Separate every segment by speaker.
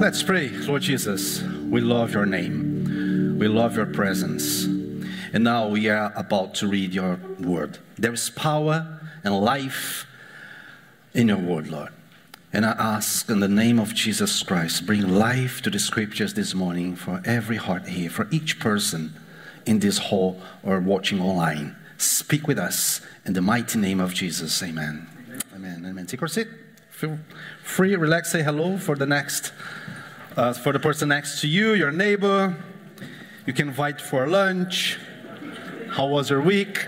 Speaker 1: Let's pray. Lord Jesus, we love your name. We love your presence. And now we are about to read your word. There is power and life in your word, Lord. And I ask in the name of Jesus Christ, bring life to the scriptures this morning for every heart here, for each person in this hall or watching online. Speak with us in the mighty name of Jesus. Amen. Amen. Amen. Take your seat. Feel free, relax, say hello for the next, uh, for the person next to you, your neighbor. You can invite for lunch. How was your week?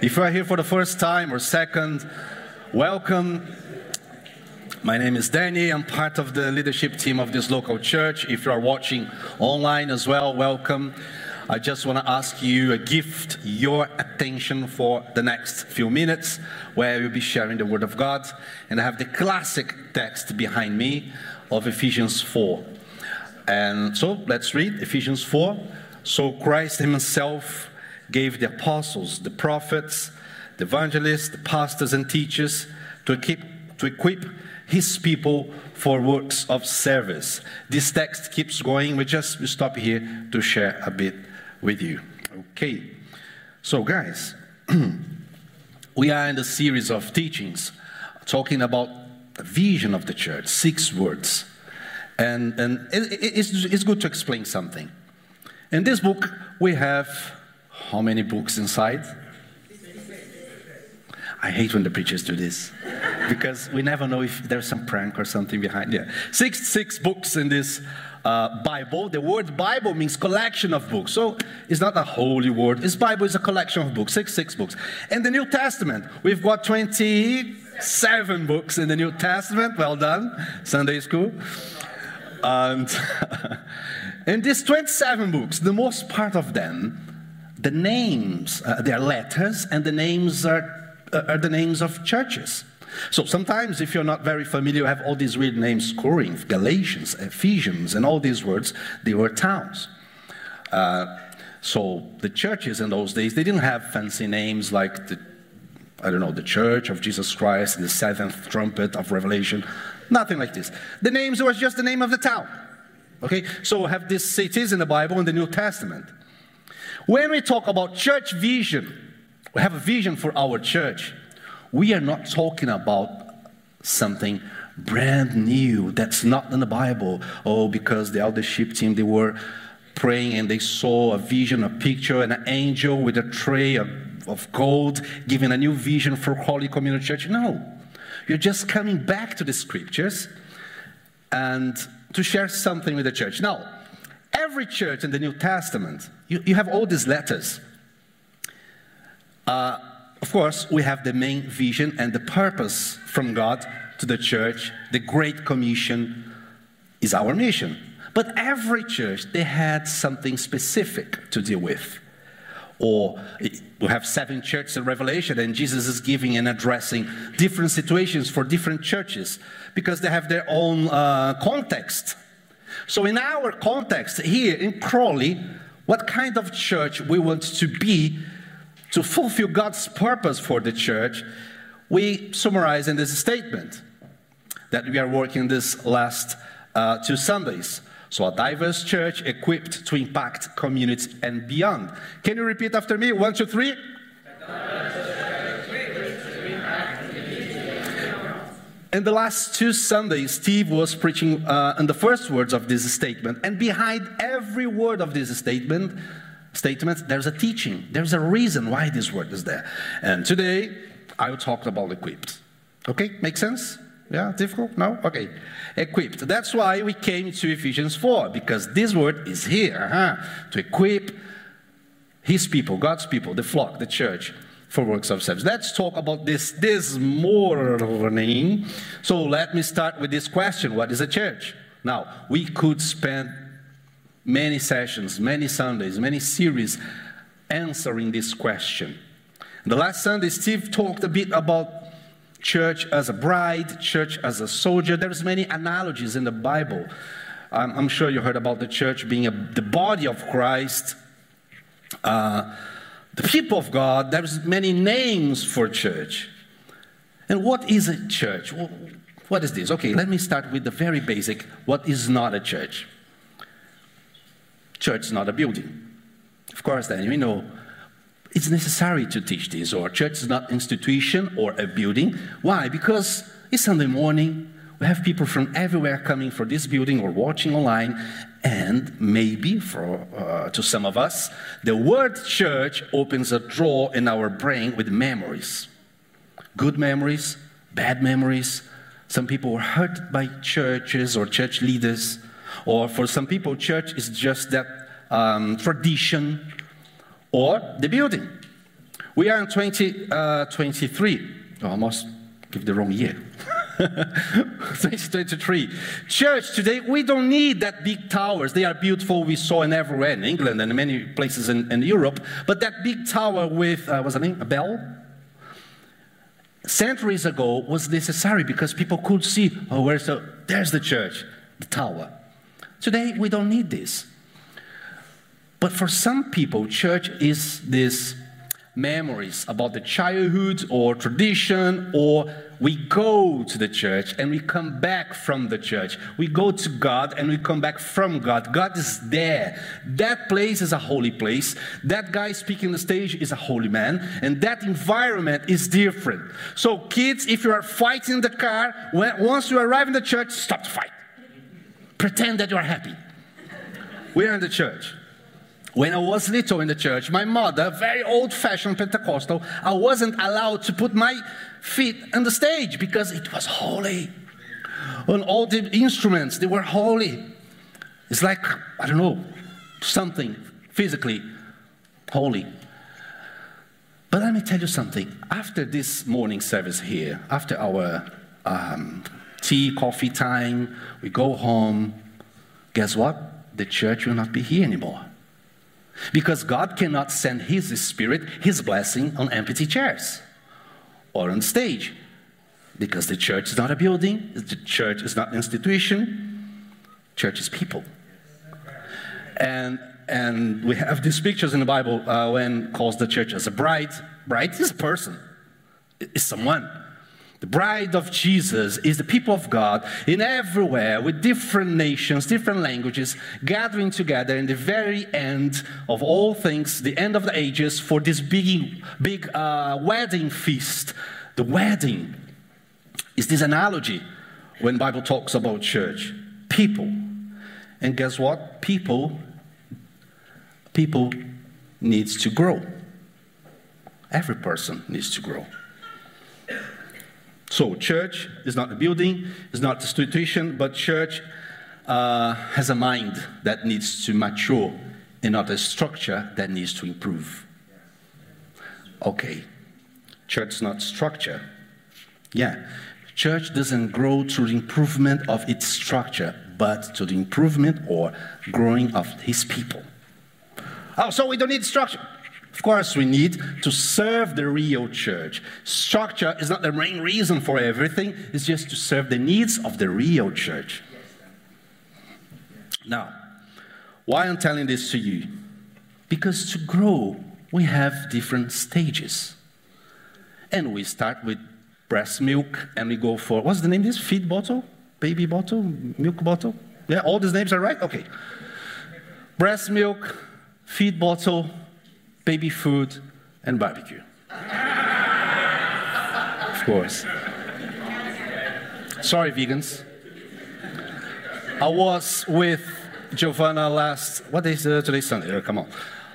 Speaker 1: if you are here for the first time or second, welcome. My name is Danny. I'm part of the leadership team of this local church. If you are watching online as well, welcome. I just want to ask you a gift your attention for the next few minutes where we'll be sharing the Word of God. And I have the classic text behind me of Ephesians 4. And so let's read Ephesians 4. So Christ Himself gave the apostles, the prophets, the evangelists, the pastors, and teachers to equip, to equip his people for works of service. This text keeps going. We just stop here to share a bit with you. Okay. So, guys, we are in the series of teachings talking about the vision of the church, six words. And, and it, it's, it's good to explain something. In this book, we have how many books inside? I hate when the preachers do this because we never know if there's some prank or something behind. Yeah, six six books in this uh, Bible. The word Bible means collection of books. So it's not a holy word. This Bible is a collection of books, six, six books. In the New Testament, we've got 27 books in the New Testament. Well done, Sunday school. And in these 27 books, the most part of them, the names, uh, they are letters, and the names are, uh, are the names of churches. So sometimes, if you're not very familiar, you have all these weird names Corinth, Galatians, Ephesians, and all these words, they were towns. Uh, so the churches in those days, they didn't have fancy names like the, I don't know, the Church of Jesus Christ and the seventh trumpet of Revelation. Nothing like this. The names was just the name of the town. Okay, so we have these cities in the Bible in the New Testament. When we talk about church vision, we have a vision for our church we are not talking about something brand new that's not in the Bible. Oh, because the eldership team, they were praying and they saw a vision, a picture, an angel with a tray of, of gold giving a new vision for Holy Community Church. No. You're just coming back to the scriptures and to share something with the church. Now, every church in the New Testament, you, you have all these letters. Uh, of course, we have the main vision and the purpose from God to the church. The Great Commission is our mission. But every church, they had something specific to deal with. Or we have seven churches in Revelation, and Jesus is giving and addressing different situations for different churches because they have their own uh, context. So, in our context here in Crawley, what kind of church we want to be to fulfill God's purpose for the church, we summarize in this statement that we are working this last uh, two Sundays. So, a diverse church equipped to impact communities and beyond. Can you repeat after me? One, two, three. In the last two Sundays, Steve was preaching uh, in the first words of this statement, and behind every word of this statement, statements, there's a teaching. There's a reason why this word is there. And today, I will talk about equipped. Okay, make sense? Yeah, difficult? No? Okay. Equipped. That's why we came to Ephesians 4, because this word is here huh? to equip his people, God's people, the flock, the church, for works of service. Let's talk about this this morning. So let me start with this question What is a church? Now, we could spend many sessions, many Sundays, many series answering this question. The last Sunday, Steve talked a bit about church as a bride, church as a soldier. There's many analogies in the Bible. I'm, I'm sure you heard about the church being a, the body of Christ, uh, the people of God, there's many names for church. And what is a church? What is this? Okay, let me start with the very basic. What is not a church? Church is not a building. Of course, then we know it's necessary to teach this, or church is not institution or a building. Why? Because it's Sunday morning. We have people from everywhere coming for this building or watching online, and maybe for uh, to some of us, the word church opens a drawer in our brain with memories, good memories, bad memories. Some people were hurt by churches or church leaders, or for some people, church is just that um, tradition or the building. We are in 2023. Uh, oh, almost give the wrong year. 2023. Church, today we don't need that big towers. They are beautiful. We saw in everywhere in England and many places in, in Europe. But that big tower with, uh, what's the name? A bell? Centuries ago was necessary because people could see, oh, where's the, there's the church, the tower. Today we don't need this. But for some people, church is this memories about the childhood or tradition, or we go to the church and we come back from the church. We go to God and we come back from God. God is there. That place is a holy place. That guy speaking on the stage is a holy man, and that environment is different. So, kids, if you are fighting in the car, once you arrive in the church, stop the fight. Pretend that you are happy. We are in the church. When I was little in the church, my mother, very old fashioned Pentecostal, I wasn't allowed to put my feet on the stage because it was holy. And all the instruments, they were holy. It's like, I don't know, something physically holy. But let me tell you something. After this morning service here, after our um, tea, coffee time, we go home. Guess what? The church will not be here anymore. Because God cannot send His Spirit, His blessing on empty chairs or on stage. Because the church is not a building, the church is not an institution, church is people. And, and we have these pictures in the Bible uh, when calls the church as a bride. Bride is a person, it's someone. The bride of Jesus is the people of God in everywhere with different nations, different languages, gathering together in the very end of all things, the end of the ages, for this big, big uh, wedding feast. The wedding is this analogy when Bible talks about church. People. And guess what? People, people needs to grow. Every person needs to grow. So, church is not a building, it's not a institution, but church uh, has a mind that needs to mature and not a structure that needs to improve. Okay, church is not structure. Yeah, church doesn't grow through the improvement of its structure, but to the improvement or growing of his people. Oh, so we don't need structure. Of course, we need to serve the real church. Structure is not the main reason for everything, it's just to serve the needs of the real church. Now, why I'm telling this to you? Because to grow, we have different stages. And we start with breast milk and we go for what's the name this? Feed bottle? Baby bottle? Milk bottle? Yeah, all these names are right? Okay. Breast milk, feed bottle, baby food, and barbecue. of course. Sorry, vegans. I was with Giovanna last, what is uh, today? Sunday. Oh, come on.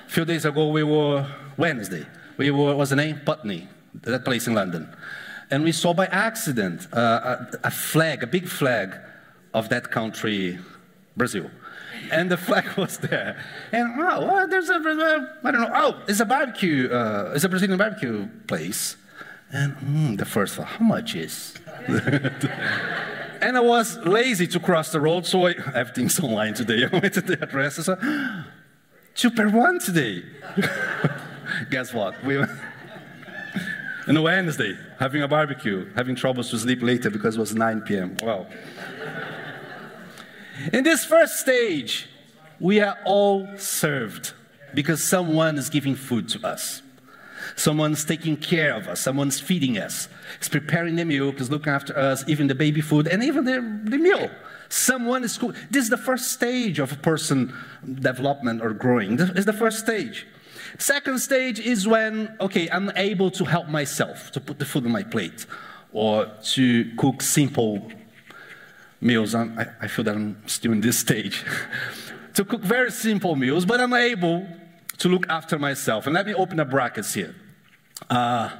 Speaker 1: A few days ago, we were, Wednesday, we were, what's the name? Putney, that place in London. And we saw by accident uh, a, a flag, a big flag of that country, Brazil and the flag was there. And oh, well, there's a, I don't know, oh, it's a barbecue, uh, it's a Brazilian barbecue place. And mm, the first thought, how much is? and I was lazy to cross the road, so I, everything's online today. I went to the address and said, two per one today. Guess what? We went on a Wednesday, having a barbecue, having troubles to sleep later because it was 9 p.m. Well. In this first stage, we are all served because someone is giving food to us. Someone's taking care of us. Someone's feeding us. Is preparing the meal, is looking after us, even the baby food, and even the, the meal. Someone is cool. This is the first stage of a person development or growing. This is the first stage. Second stage is when, okay, I'm able to help myself to put the food on my plate or to cook simple meals. I, I feel that I'm still in this stage. to cook very simple meals, but I'm able to look after myself. And let me open the brackets here. Uh,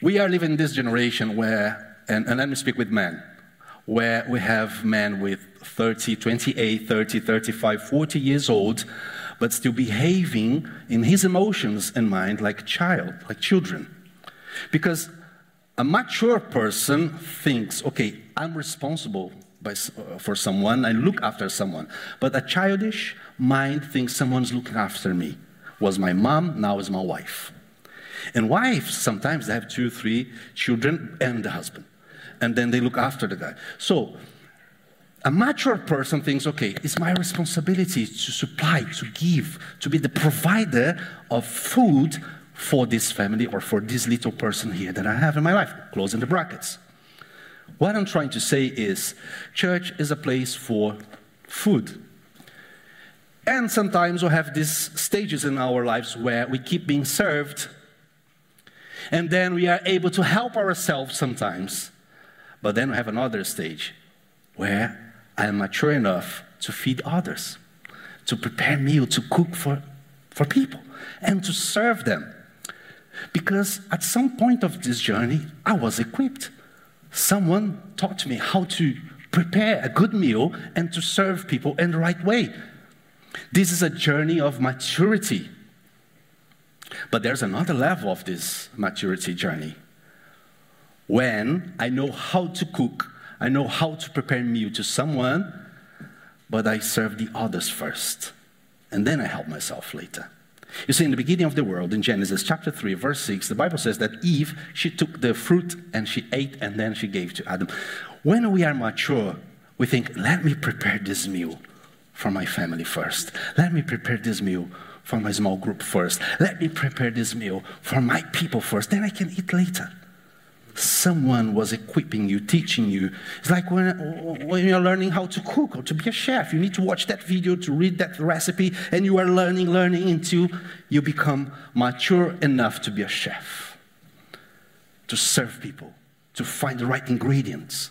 Speaker 1: we are living in this generation where, and, and let me speak with men, where we have men with 30, 28, 30, 35, 40 years old, but still behaving in his emotions and mind like child, like children. Because a mature person thinks, okay, I'm responsible by, uh, for someone, I look after someone. But a childish mind thinks someone's looking after me. Was my mom, now is my wife. And wives sometimes have two, three children and the husband. And then they look after the guy. So a mature person thinks, okay, it's my responsibility to supply, to give, to be the provider of food for this family or for this little person here that I have in my life. Closing the brackets. What I'm trying to say is, church is a place for food. And sometimes we have these stages in our lives where we keep being served, and then we are able to help ourselves sometimes. But then we have another stage where I am mature enough to feed others, to prepare meal, to cook for, for people, and to serve them. Because at some point of this journey, I was equipped. Someone taught me how to prepare a good meal and to serve people in the right way. This is a journey of maturity. But there's another level of this maturity journey. When I know how to cook, I know how to prepare a meal to someone, but I serve the others first. And then I help myself later. You see, in the beginning of the world, in Genesis chapter 3, verse 6, the Bible says that Eve, she took the fruit and she ate and then she gave to Adam. When we are mature, we think, let me prepare this meal for my family first. Let me prepare this meal for my small group first. Let me prepare this meal for my people first. Then I can eat later. Someone was equipping you, teaching you. It's like when, when you're learning how to cook or to be a chef. You need to watch that video to read that recipe, and you are learning, learning until you become mature enough to be a chef, to serve people, to find the right ingredients.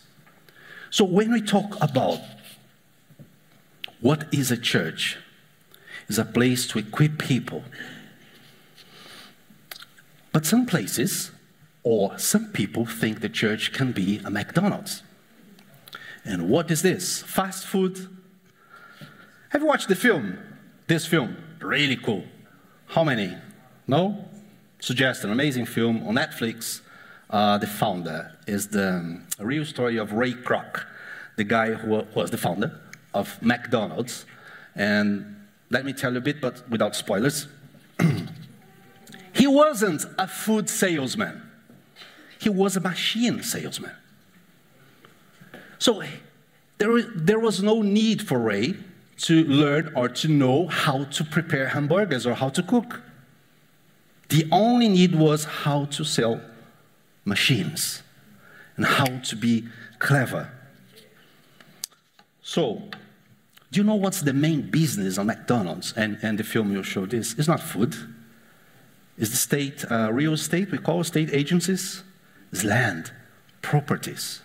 Speaker 1: So when we talk about what is a church? Is a place to equip people. But some places or some people think the church can be a McDonald's. And what is this? Fast food. Have you watched the film? This film, really cool. How many? No? Suggest an amazing film on Netflix. Uh, the founder is the um, real story of Ray Kroc, the guy who was the founder of McDonald's. And let me tell you a bit, but without spoilers. he wasn't a food salesman, he was a machine salesman. So there, there was no need for Ray to learn or to know how to prepare hamburgers or how to cook. The only need was how to sell machines and how to be clever. So, do you know what's the main business of McDonald's? And, and the film will show this. It's not food. It's the state, uh, real estate, we call state agencies. Land, properties.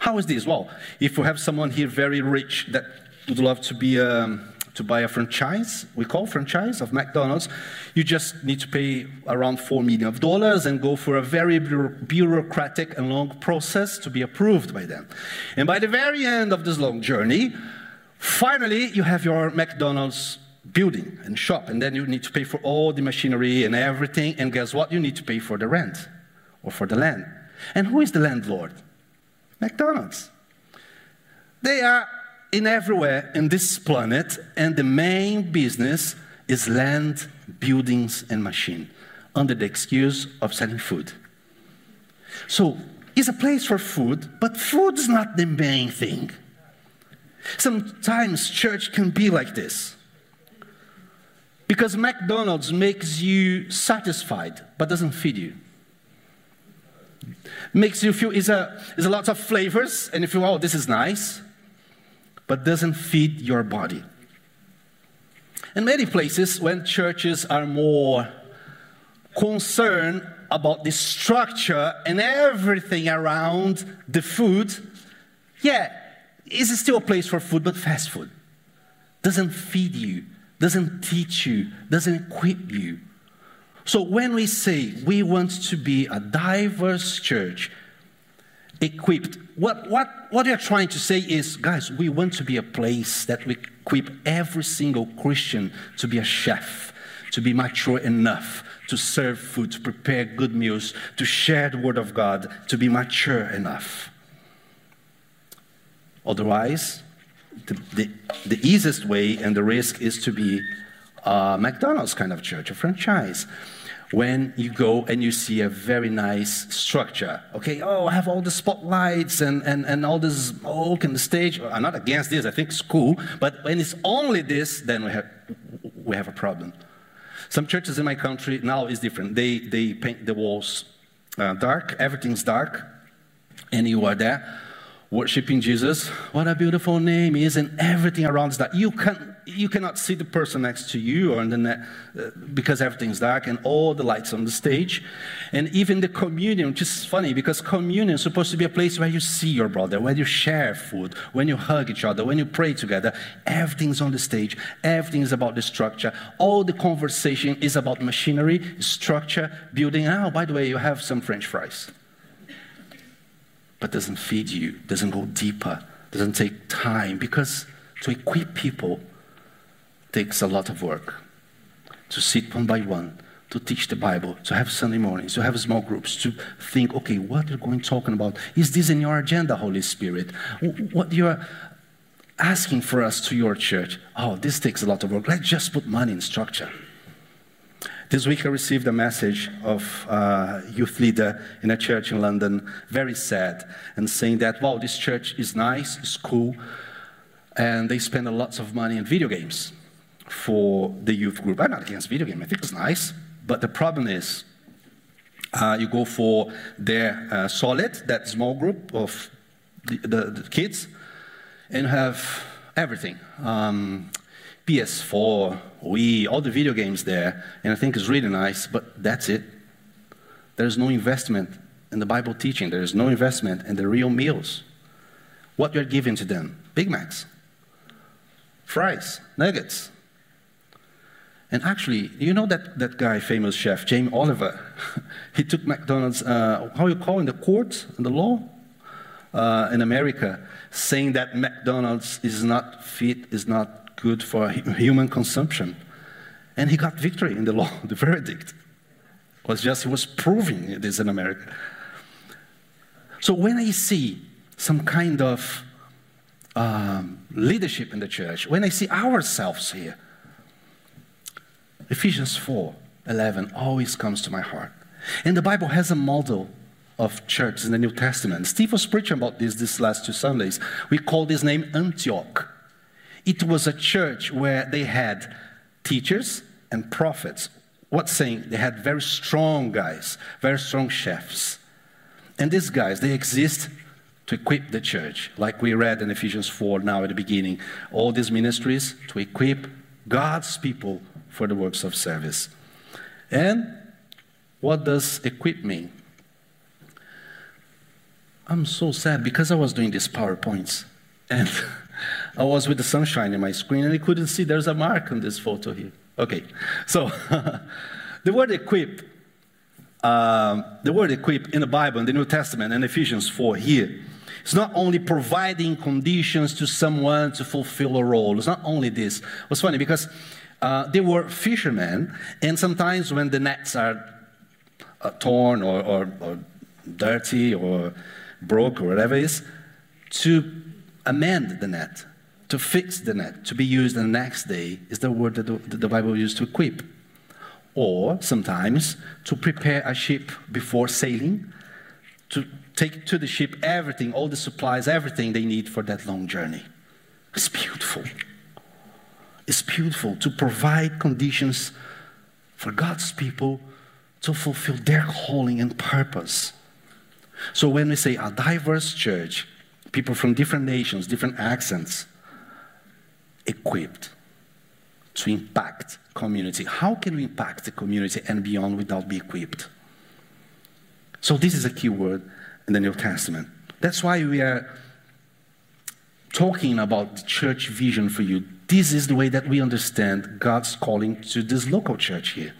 Speaker 1: How is this? Well, if we have someone here very rich that would love to be um, to buy a franchise, we call franchise of McDonald's, you just need to pay around four million of dollars and go for a very bureaucratic and long process to be approved by them. And by the very end of this long journey, finally you have your McDonald's building and shop, and then you need to pay for all the machinery and everything. And guess what? You need to pay for the rent or for the land. And who is the landlord? McDonald's. They are in everywhere in this planet, and the main business is land, buildings, and machine, under the excuse of selling food. So it's a place for food, but food is not the main thing. Sometimes church can be like this. Because McDonald's makes you satisfied, but doesn't feed you. Makes you feel, is a, is a lot of flavors, and you feel, oh, this is nice, but doesn't feed your body. In many places, when churches are more concerned about the structure and everything around the food, yeah, is still a place for food, but fast food. Doesn't feed you, doesn't teach you, doesn't equip you. So when we say we want to be a diverse church, equipped, what, what, what you're trying to say is, guys, we want to be a place that we equip every single Christian to be a chef, to be mature enough to serve food, to prepare good meals, to share the word of God, to be mature enough. Otherwise, the, the, the easiest way and the risk is to be a McDonald's kind of church, a franchise. When you go and you see a very nice structure, okay, oh, I have all the spotlights and, and, and all this oak and the stage. I'm not against this, I think it's cool, but when it's only this, then we have, we have a problem. Some churches in my country now is different. They, they paint the walls uh, dark, everything's dark, and you are there worshiping Jesus. What a beautiful name is, and everything around is that. You can you cannot see the person next to you or in the net, uh, because everything's dark and all the lights on the stage, and even the communion, which is funny because communion is supposed to be a place where you see your brother, where you share food, when you hug each other, when you pray together. Everything's on the stage. Everything is about the structure. All the conversation is about machinery, structure, building. Oh, by the way, you have some French fries but doesn't feed you, doesn't go deeper, doesn't take time because to equip people takes a lot of work. To sit one by one, to teach the Bible, to have Sunday mornings, to have small groups, to think, okay, what are you going talking about? Is this in your agenda, Holy Spirit? What you're asking for us to your church? Oh, this takes a lot of work. Let's just put money in structure. This week I received a message of a youth leader in a church in London, very sad, and saying that, wow, this church is nice, it's cool, and they spend a lots of money on video games for the youth group. I'm not against video games, I think it's nice, but the problem is uh, you go for their uh, solid, that small group of the, the, the kids, and have everything. Um, PS4, Wii, all the video games there, and I think it's really nice, but that's it. There's no investment in the Bible teaching, there's no investment in the real meals. What you're giving to them Big Macs, fries, nuggets. And actually, you know that, that guy, famous chef, Jamie Oliver? he took McDonald's, uh, how you call in the court, in the law? Uh, in America, saying that McDonald's is not fit, is not good for human consumption. And he got victory in the law. The verdict was just he was proving this in America. So when I see some kind of um, leadership in the church, when I see ourselves here, Ephesians 4 11 always comes to my heart. And the Bible has a model of church in the New Testament. Steve was preaching about this this last two Sundays. We call this name Antioch. It was a church where they had teachers and prophets. What's saying? They had very strong guys, very strong chefs. And these guys, they exist to equip the church, like we read in Ephesians 4 now at the beginning. All these ministries to equip God's people for the works of service. And what does equip mean? I'm so sad because I was doing these PowerPoints and I was with the sunshine in my screen and I couldn't see there's a mark on this photo here. Okay, so the word equip, um, the word equip in the Bible, in the New Testament, in Ephesians 4 here, it's not only providing conditions to someone to fulfill a role. It's not only this. It was funny because uh, they were fishermen, and sometimes when the nets are uh, torn or, or, or dirty or broke or whatever it is, to amend the net to fix the net, to be used the next day, is the word that the, the Bible uses to equip. Or sometimes to prepare a ship before sailing, to take to the ship everything, all the supplies, everything they need for that long journey. It's beautiful. It's beautiful to provide conditions for God's people to fulfill their calling and purpose. So when we say a diverse church, people from different nations, different accents, equipped to impact community. How can we impact the community and beyond without being equipped? So this is a key word in the New Testament. That's why we are talking about the church vision for you. This is the way that we understand God's calling to this local church here.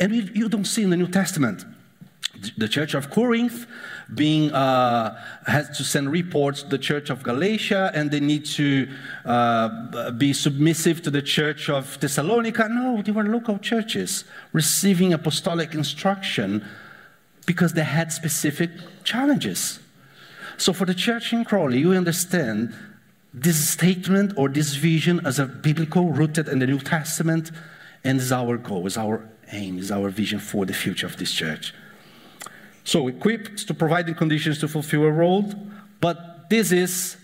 Speaker 1: And you don't see in the New Testament the church of Corinth being uh, has to send reports to the church of Galatia, and they need to uh, be submissive to the church of Thessalonica. No, they were local churches receiving apostolic instruction because they had specific challenges. So, for the church in Crawley, you understand this statement or this vision as a biblical, rooted in the New Testament, and is our goal, is our aim, is our vision for the future of this church. So, equipped to providing conditions to fulfill a role, but this is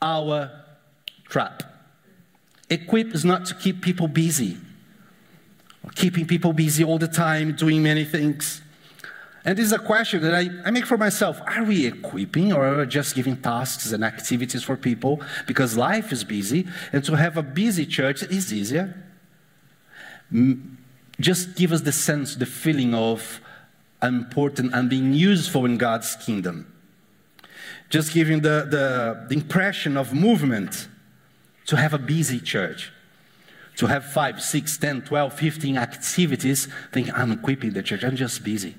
Speaker 1: our trap. Equip is not to keep people busy, keeping people busy all the time, doing many things. And this is a question that I, I make for myself. Are we equipping or are we just giving tasks and activities for people? Because life is busy, and to have a busy church is easier. Just give us the sense, the feeling of important and being useful in God's kingdom. Just giving the, the, the impression of movement to have a busy church to have 5, 6, 10, 12, 15 activities, think I'm equipping the church, I'm just busy.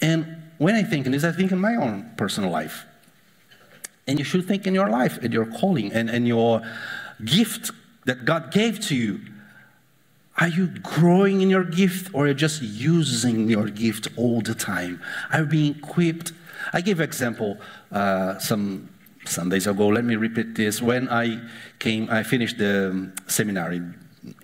Speaker 1: And when I think in this, I think in my own personal life. And you should think in your life, in your calling, and, and your gift that God gave to you. Are you growing in your gift or are you just using your gift all the time? Are you being equipped? I gave example uh, some Sundays ago. Let me repeat this. When I came, I finished the seminary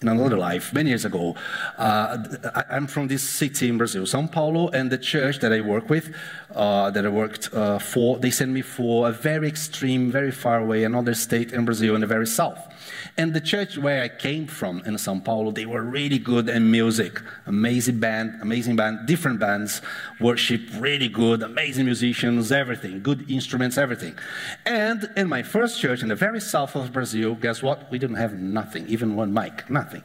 Speaker 1: in another life, many years ago. Uh, I, am from this city in Brazil, São Paulo, and the church that I work with, uh, that I worked uh, for, they sent me for a very extreme, very far away, another state in Brazil, in the very south. And the church where I came from in Sao Paulo, they were really good in music. Amazing band, amazing band, different bands, worship really good, amazing musicians, everything, good instruments, everything. And in my first church in the very south of Brazil, guess what? We didn't have nothing, even one mic, nothing.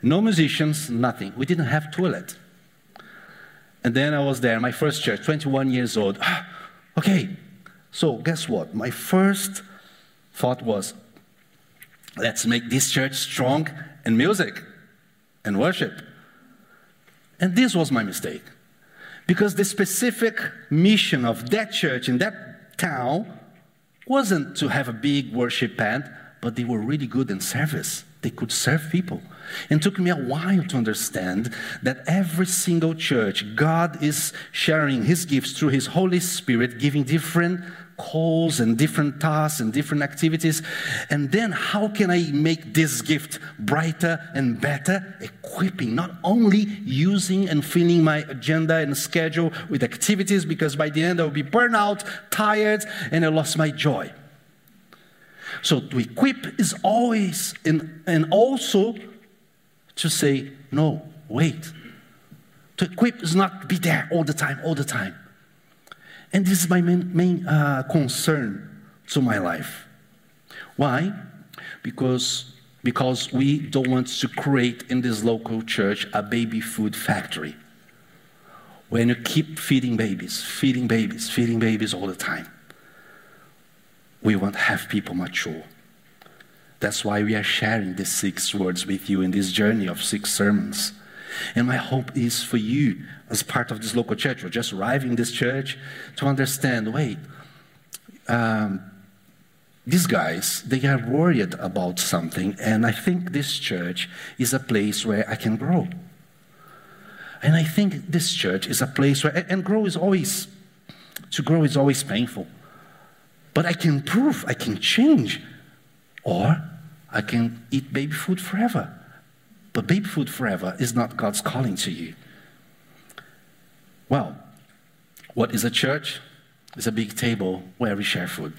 Speaker 1: No musicians, nothing. We didn't have toilet. And then I was there, my first church, 21 years old. okay, so guess what? My first thought was, Let's make this church strong in music and worship. And this was my mistake. Because the specific mission of that church in that town wasn't to have a big worship band, but they were really good in service. They could serve people. And took me a while to understand that every single church, God is sharing His gifts through His Holy Spirit, giving different calls and different tasks and different activities. And then how can I make this gift brighter and better? Equipping, not only using and filling my agenda and schedule with activities, because by the end I'll be burned out, tired, and I lost my joy. So to equip is always, in, and also to say, no, wait. To equip is not be there all the time, all the time. And this is my main, main uh, concern to my life. Why? Because, because we don't want to create in this local church a baby food factory. When you keep feeding babies, feeding babies, feeding babies all the time, we want to have people mature. That's why we are sharing these six words with you in this journey of six sermons. And my hope is for you, as part of this local church, or just arriving this church, to understand wait, um, these guys, they are worried about something, and I think this church is a place where I can grow. And I think this church is a place where, and grow is always, to grow is always painful. But I can prove, I can change, or I can eat baby food forever. But baby food forever is not God's calling to you. Well, what is a church? It's a big table where we share food.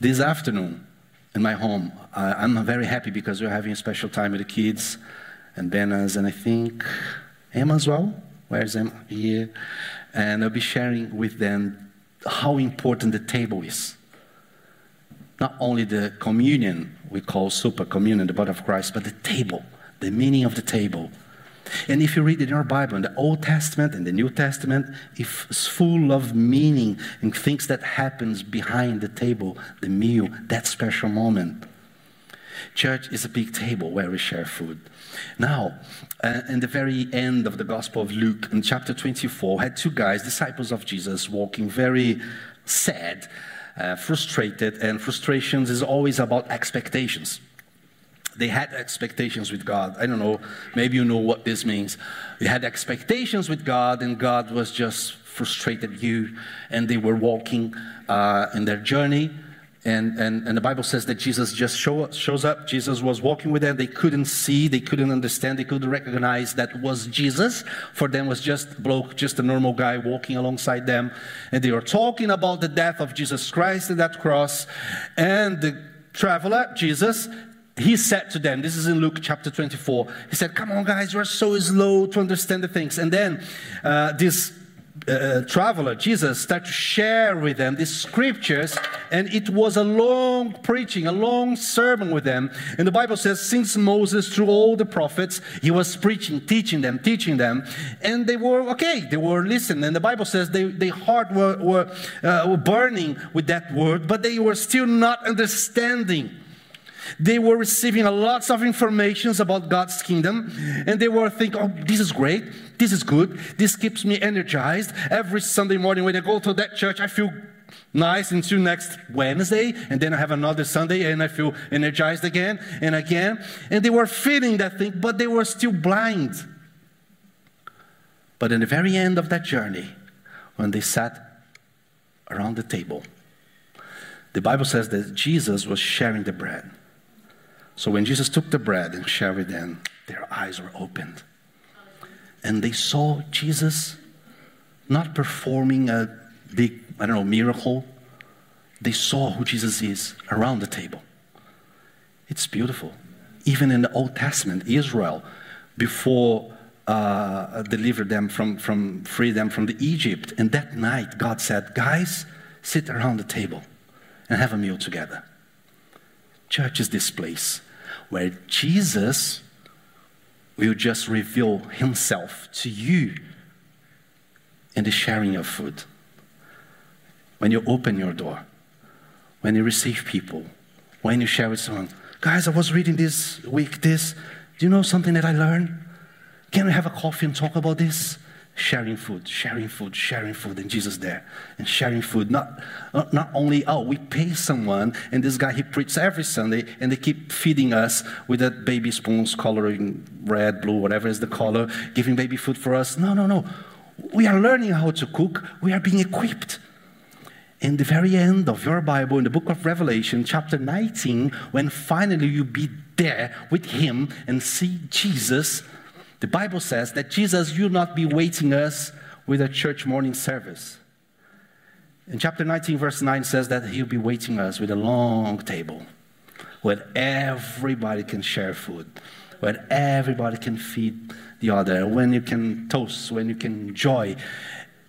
Speaker 1: This afternoon, in my home. I'm very happy because we're having a special time with the kids and Benas, and I think Emma as well. Where's Emma? Here. And I'll be sharing with them how important the table is. Not only the communion we call super communion, the body of Christ, but the table, the meaning of the table. And if you read in your Bible, in the Old Testament and the New Testament, it's full of meaning and things that happens behind the table, the meal, that special moment. Church is a big table where we share food. Now, uh, in the very end of the Gospel of Luke, in chapter 24, had two guys, disciples of Jesus, walking very sad, uh, frustrated, and frustrations is always about expectations they had expectations with God. I don't know, maybe you know what this means. They had expectations with God, and God was just frustrated you, and they were walking uh, in their journey. And, and, and the Bible says that Jesus just show, shows up. Jesus was walking with them. They couldn't see, they couldn't understand, they couldn't recognize that was Jesus. For them was just bloke, just a normal guy walking alongside them. And they were talking about the death of Jesus Christ at that cross. And the traveler, Jesus, he said to them, this is in Luke chapter 24, he said, Come on, guys, you are so slow to understand the things. And then uh, this uh, traveler, Jesus, started to share with them these scriptures, and it was a long preaching, a long sermon with them. And the Bible says, since Moses, through all the prophets, he was preaching, teaching them, teaching them, and they were okay, they were listening. And the Bible says they, their heart were, were, uh, were burning with that word, but they were still not understanding. They were receiving a lots of informations about God's kingdom, and they were thinking, "Oh, this is great. This is good. This keeps me energized. Every Sunday morning when I go to that church, I feel nice until next Wednesday, and then I have another Sunday, and I feel energized again and again." And they were feeling that thing, but they were still blind. But in the very end of that journey, when they sat around the table, the Bible says that Jesus was sharing the bread. So when Jesus took the bread and shared with them, their eyes were opened. And they saw Jesus not performing a big, I don't know, miracle. They saw who Jesus is around the table. It's beautiful. Even in the Old Testament, Israel, before uh, delivered them from, from, free them from the Egypt, and that night God said, guys, sit around the table and have a meal together. Church is this place where Jesus will just reveal himself to you in the sharing of food. When you open your door, when you receive people, when you share with someone, guys, I was reading this week this. Do you know something that I learned? Can we have a coffee and talk about this? Sharing food, sharing food, sharing food, and Jesus there, and sharing food. Not, not, only, oh, we pay someone, and this guy, he preaches every Sunday, and they keep feeding us with that baby spoons coloring red, blue, whatever is the color, giving baby food for us. No, no, no. We are learning how to cook, we are being equipped. In the very end of your Bible, in the book of Revelation, chapter 19, when finally you be there with him and see Jesus the Bible says that Jesus will not be waiting us with a church morning service. In chapter 19, verse 9 says that he'll be waiting us with a long table where everybody can share food, where everybody can feed the other, when you can toast, when you can enjoy,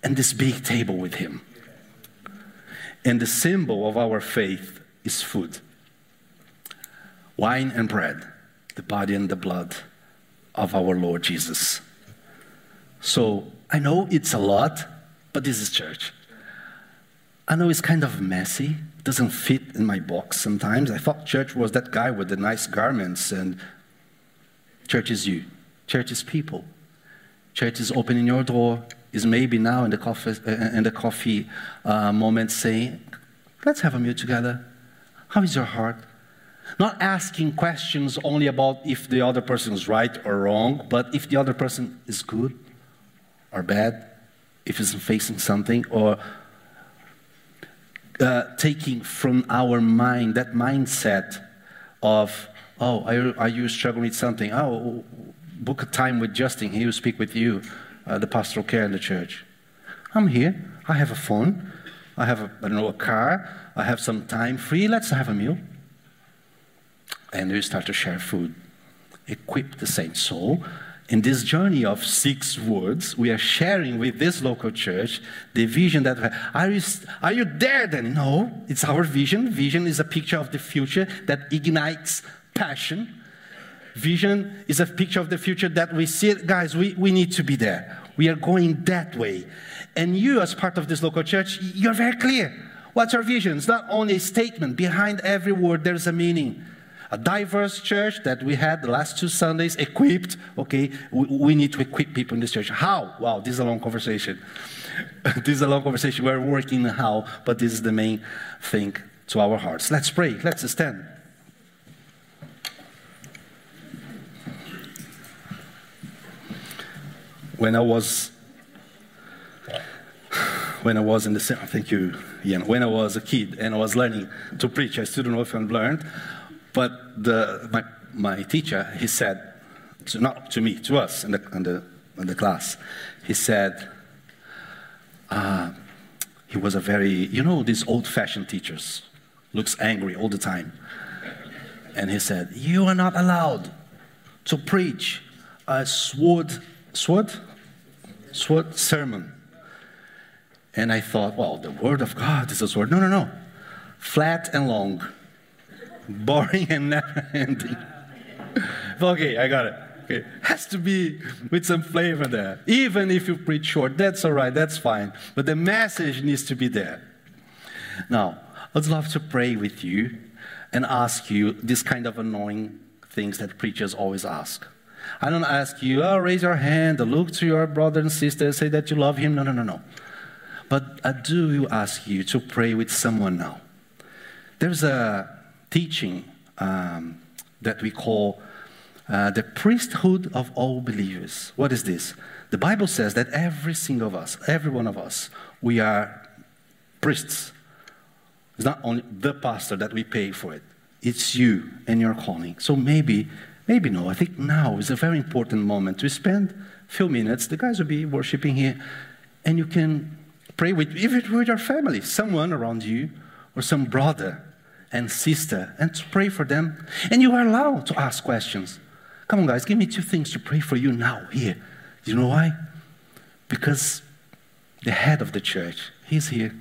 Speaker 1: and this big table with him. And the symbol of our faith is food wine and bread, the body and the blood of our Lord Jesus. So I know it's a lot, but this is church. I know it's kind of messy, doesn't fit in my box sometimes. I thought church was that guy with the nice garments, and church is you. Church is people. Church is opening your door, is maybe now in the coffee, uh, in the coffee uh, moment saying, let's have a meal together. How is your heart? Not asking questions only about if the other person is right or wrong, but if the other person is good or bad, if he's facing something, or uh, taking from our mind that mindset of, oh, are, you struggling with something? Oh, book a time with Justin. He will speak with you, uh, the pastoral care in the church. I'm here. I have a phone. I have a, I don't know, a car. I have some time free. Let's have a meal. And we start to share food. Equip the saints. So, in this journey of six words, we are sharing with this local church the vision that are you, are you there then? No, it's our vision. Vision is a picture of the future that ignites passion. Vision is a picture of the future that we see, guys, we, we need to be there. We are going that way. And you, as part of this local church, you're very clear. What's our vision? It's not only a statement. Behind every word, there's a meaning. A diverse church that we had the last two Sundays equipped. Okay, we, we need to equip people in this church. How? Wow, this is a long conversation. this is a long conversation. We're working how, but this is the main thing to our hearts. Let's pray. Let's stand. When I was when I was in the thank you, Ian. When I was a kid and I was learning to preach, I still don't know if I learned, but the, my, my teacher, he said, to, not to me, to us in the, in the, in the class, he said, uh, he was a very, you know, these old fashioned teachers, looks angry all the time. And he said, You are not allowed to preach a sword, sword, sword sermon and I thought, well, the Word of God is a sword. No, no, no. Flat and long, boring and never ending. okay, I got it. Okay. Has to be with some flavor there. Even if you preach short, that's all right, that's fine. But the message needs to be there. Now, I'd love to pray with you and ask you this kind of annoying things that preachers always ask. I don't ask you, oh, raise your hand, look to your brother and sister, say that you love him. No, no, no, no. But I do ask you to pray with someone now. There's a teaching um, that we call uh, the priesthood of all believers. What is this? The Bible says that every single of us, every one of us, we are priests. It's not only the pastor that we pay for it, it's you and your calling. So maybe, maybe no, I think now is a very important moment to spend a few minutes. The guys will be worshiping here, and you can Pray with, even with your family, someone around you, or some brother and sister, and to pray for them. And you are allowed to ask questions. Come on, guys, give me two things to pray for you now, here. You know why? Because the head of the church, he's here.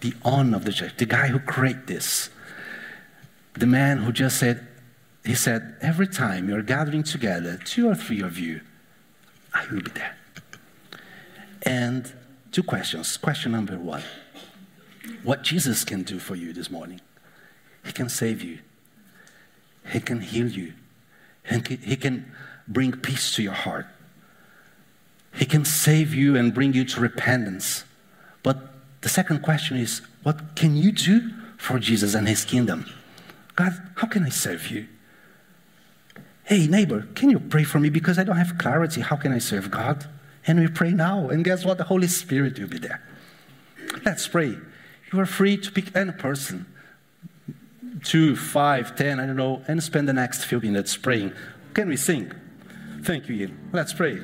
Speaker 1: The owner of the church, the guy who created this, the man who just said, he said, every time you're gathering together, two or three of you, I will be there. And two questions. Question number one What Jesus can do for you this morning? He can save you, He can heal you, He can bring peace to your heart. He can save you and bring you to repentance. But the second question is what can you do for Jesus and His kingdom? God, how can I serve you? Hey, neighbor, can you pray for me because I don't have clarity? How can I serve God? And we pray now. And guess what? The Holy Spirit will be there. Let's pray. You are free to pick any person two, five, ten, I don't know, and spend the next few minutes praying. Can we sing? Thank you, Ian. Let's pray.